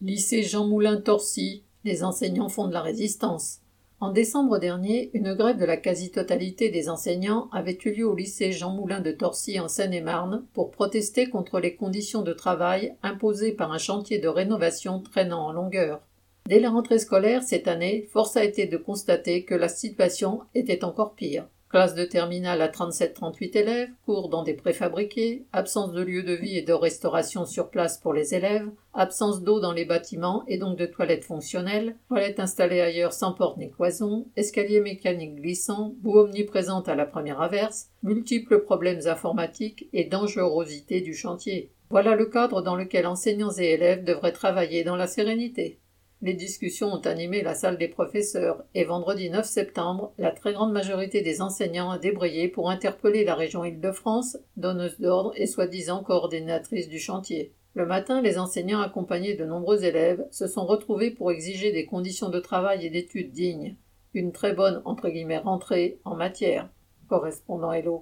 Lycée Jean Moulin Torcy, les enseignants font de la résistance. En décembre dernier, une grève de la quasi-totalité des enseignants avait eu lieu au lycée Jean Moulin de Torcy en Seine-et-Marne pour protester contre les conditions de travail imposées par un chantier de rénovation traînant en longueur. Dès la rentrée scolaire cette année, force a été de constater que la situation était encore pire. Classe de terminale à 37-38 élèves, cours dans des préfabriqués, absence de lieu de vie et de restauration sur place pour les élèves, absence d'eau dans les bâtiments et donc de toilettes fonctionnelles, toilettes installées ailleurs sans porte ni cloison, escaliers mécaniques glissants, boue omniprésente à la première averse, multiples problèmes informatiques et dangerosité du chantier. Voilà le cadre dans lequel enseignants et élèves devraient travailler dans la sérénité. Les discussions ont animé la salle des professeurs et vendredi 9 septembre, la très grande majorité des enseignants a débrayé pour interpeller la région Île-de-France, donneuse d'ordre et soi-disant coordinatrice du chantier. Le matin, les enseignants accompagnés de nombreux élèves se sont retrouvés pour exiger des conditions de travail et d'études dignes. Une très bonne entre guillemets rentrée en matière. Correspondant Hello.